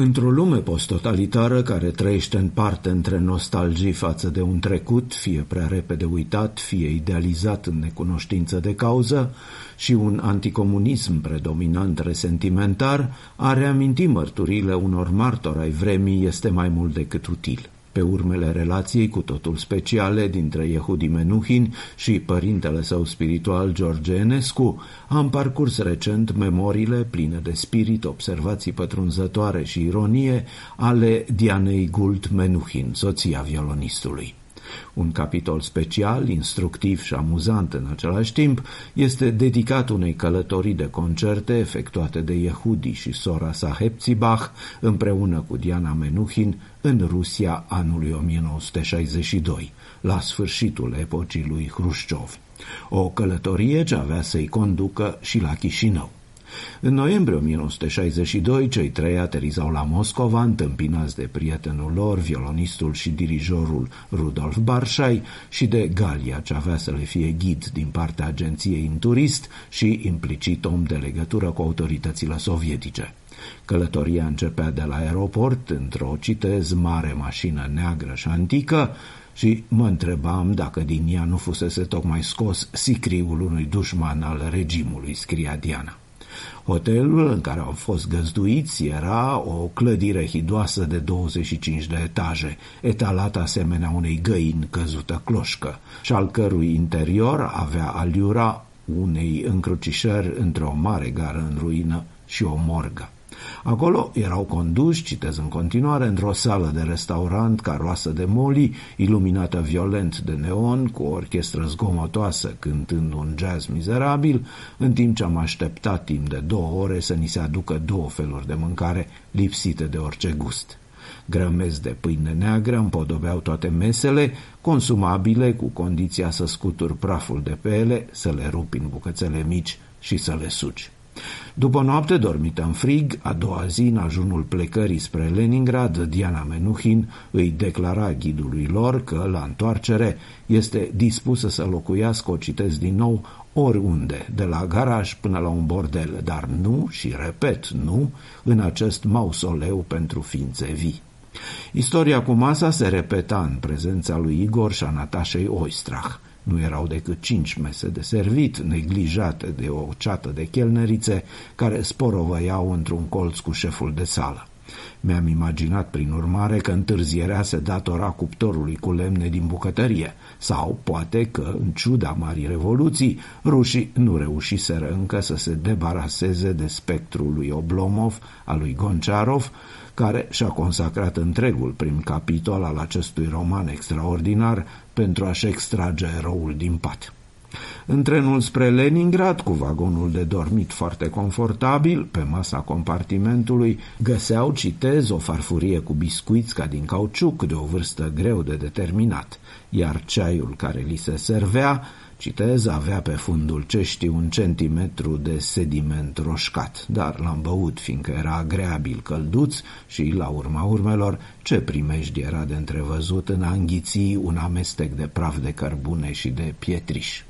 Într-o lume posttotalitară care trăiește în parte între nostalgii față de un trecut, fie prea repede uitat, fie idealizat în necunoștință de cauză, și un anticomunism predominant resentimentar, a reaminti mărturile unor martori ai vremii este mai mult decât util pe urmele relației cu totul speciale dintre Yehudi Menuhin și părintele său spiritual George Enescu, am parcurs recent memoriile pline de spirit, observații pătrunzătoare și ironie ale Dianei Gult Menuhin, soția violonistului. Un capitol special, instructiv și amuzant în același timp, este dedicat unei călătorii de concerte efectuate de Yehudi și sora sa Hepzibach împreună cu Diana Menuhin în Rusia anului 1962, la sfârșitul epocii lui Hrușciov. O călătorie ce avea să-i conducă și la Chișinău. În noiembrie 1962, cei trei aterizau la Moscova, întâmpinați de prietenul lor, violonistul și dirijorul Rudolf Barșai și de Galia, ce avea să le fie ghid din partea agenției în turist și implicit om de legătură cu autoritățile sovietice. Călătoria începea de la aeroport, într-o, citez, mare mașină neagră și antică, și mă întrebam dacă din ea nu fusese tocmai scos sicriul unui dușman al regimului, scria Diana. Hotelul în care au fost găzduiți era o clădire hidoasă de 25 de etaje, etalată asemenea unei găini căzută cloșcă, și al cărui interior avea aliura unei încrucișări între o mare gară în ruină și o morgă. Acolo erau conduși, citez în continuare, într-o sală de restaurant caroasă de moli, iluminată violent de neon, cu o orchestră zgomotoasă cântând un jazz mizerabil, în timp ce am așteptat timp de două ore să ni se aducă două feluri de mâncare lipsite de orice gust. Grămezi de pâine neagră împodobeau toate mesele, consumabile cu condiția să scuturi praful de pe ele, să le rupi în bucățele mici și să le suci. După noapte dormită în frig, a doua zi, în ajunul plecării spre Leningrad, Diana Menuhin îi declara ghidului lor că, la întoarcere, este dispusă să locuiască, o citesc din nou, oriunde, de la garaj până la un bordel, dar nu, și repet, nu, în acest mausoleu pentru ființe vii. Istoria cu masa se repeta în prezența lui Igor și a Natașei Oistrach. Nu erau decât cinci mese de servit, neglijate de o ceată de chelnerițe care sporovăiau într-un colț cu șeful de sală. Mi-am imaginat, prin urmare, că întârzierea se datora cuptorului cu lemne din bucătărie, sau poate că, în ciuda Marii Revoluții, rușii nu reușiseră încă să se debaraseze de spectrul lui Oblomov, al lui Gonciarov, care și-a consacrat întregul prim capitol al acestui roman extraordinar pentru a-și extrage eroul din pat. În trenul spre Leningrad, cu vagonul de dormit foarte confortabil, pe masa compartimentului, găseau, citez, o farfurie cu biscuiți ca din cauciuc de o vârstă greu de determinat, iar ceaiul care li se servea Citez, avea pe fundul ceștii un centimetru de sediment roșcat, dar l-am băut fiindcă era agreabil călduț și, la urma urmelor, ce primești era de întrevăzut în a înghiți un amestec de praf de cărbune și de pietriș.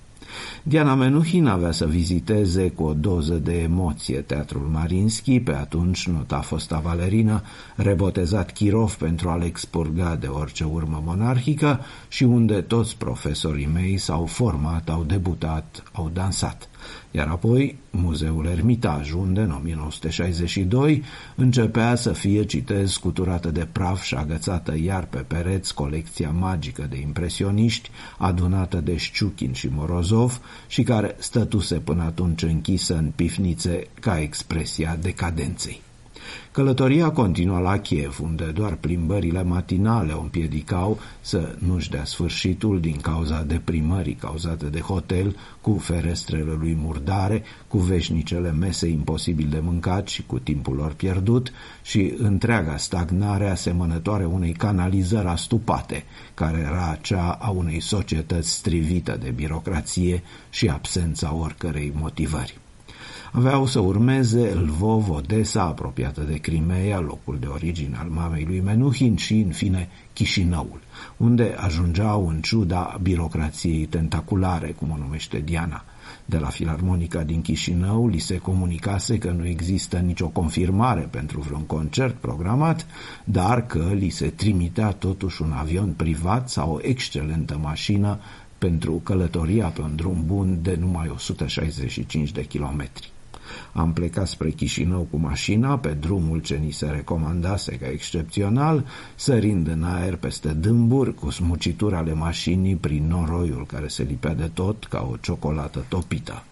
Diana Menuhin avea să viziteze cu o doză de emoție teatrul Marinski, pe atunci nota fosta valerină, rebotezat Kirov pentru a-l expurga de orice urmă monarhică și unde toți profesorii mei s-au format, au debutat, au dansat iar apoi Muzeul Ermitaj, unde în 1962 începea să fie, citez, scuturată de praf și agățată iar pe pereți colecția magică de impresioniști adunată de Șciuchin și Morozov și care stătuse până atunci închisă în pifnițe ca expresia decadenței. Călătoria continua la Kiev, unde doar plimbările matinale o împiedicau să nu-și dea sfârșitul din cauza deprimării cauzate de hotel, cu ferestrele lui murdare, cu veșnicele mese imposibil de mâncat și cu timpul lor pierdut și întreaga stagnare asemănătoare unei canalizări astupate, care era cea a unei societăți strivită de birocrație și absența oricărei motivări. Aveau să urmeze Lvov, Odessa, apropiată de Crimea, locul de origine al mamei lui Menuhin și, în fine, Chișinăul, unde ajungeau în ciuda birocrației tentaculare, cum o numește Diana. De la Filarmonica din Chișinău li se comunicase că nu există nicio confirmare pentru vreun concert programat, dar că li se trimitea totuși un avion privat sau o excelentă mașină pentru călătoria pe un drum bun de numai 165 de kilometri. Am plecat spre Chișinău cu mașina pe drumul ce ni se recomandase ca excepțional, sărind în aer peste dâmburi cu smucituri ale mașinii prin noroiul care se lipea de tot ca o ciocolată topită.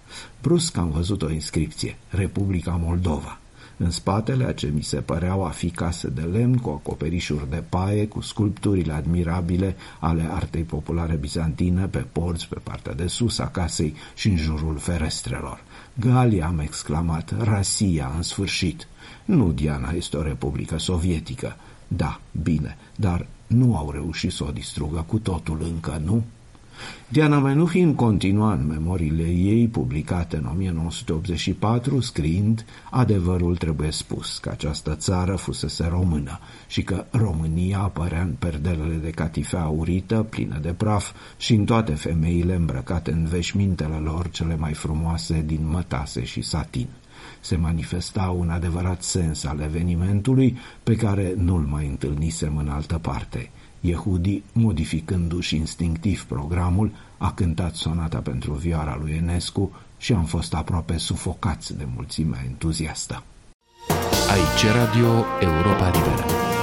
Brusc am văzut o inscripție, Republica Moldova. În spatele a ce mi se păreau a fi case de lemn cu acoperișuri de paie, cu sculpturile admirabile ale artei populare bizantine pe porți, pe partea de sus a casei și în jurul ferestrelor. Galia, am exclamat, Rasia, în sfârșit. Nu, Diana, este o republică sovietică. Da, bine, dar nu au reușit să o distrugă cu totul încă, nu? Diana Menuhin continua în memoriile ei, publicate în 1984, scriind Adevărul trebuie spus, că această țară fusese română și că România apărea în perdelele de catifea aurită, plină de praf, și în toate femeile îmbrăcate în veșmintele lor cele mai frumoase din mătase și satin se manifesta un adevărat sens al evenimentului pe care nu-l mai întâlnisem în altă parte. Yehudi, modificându-și instinctiv programul, a cântat sonata pentru vioara lui Enescu și am fost aproape sufocați de mulțimea entuziastă. Aici Radio Europa Liberă.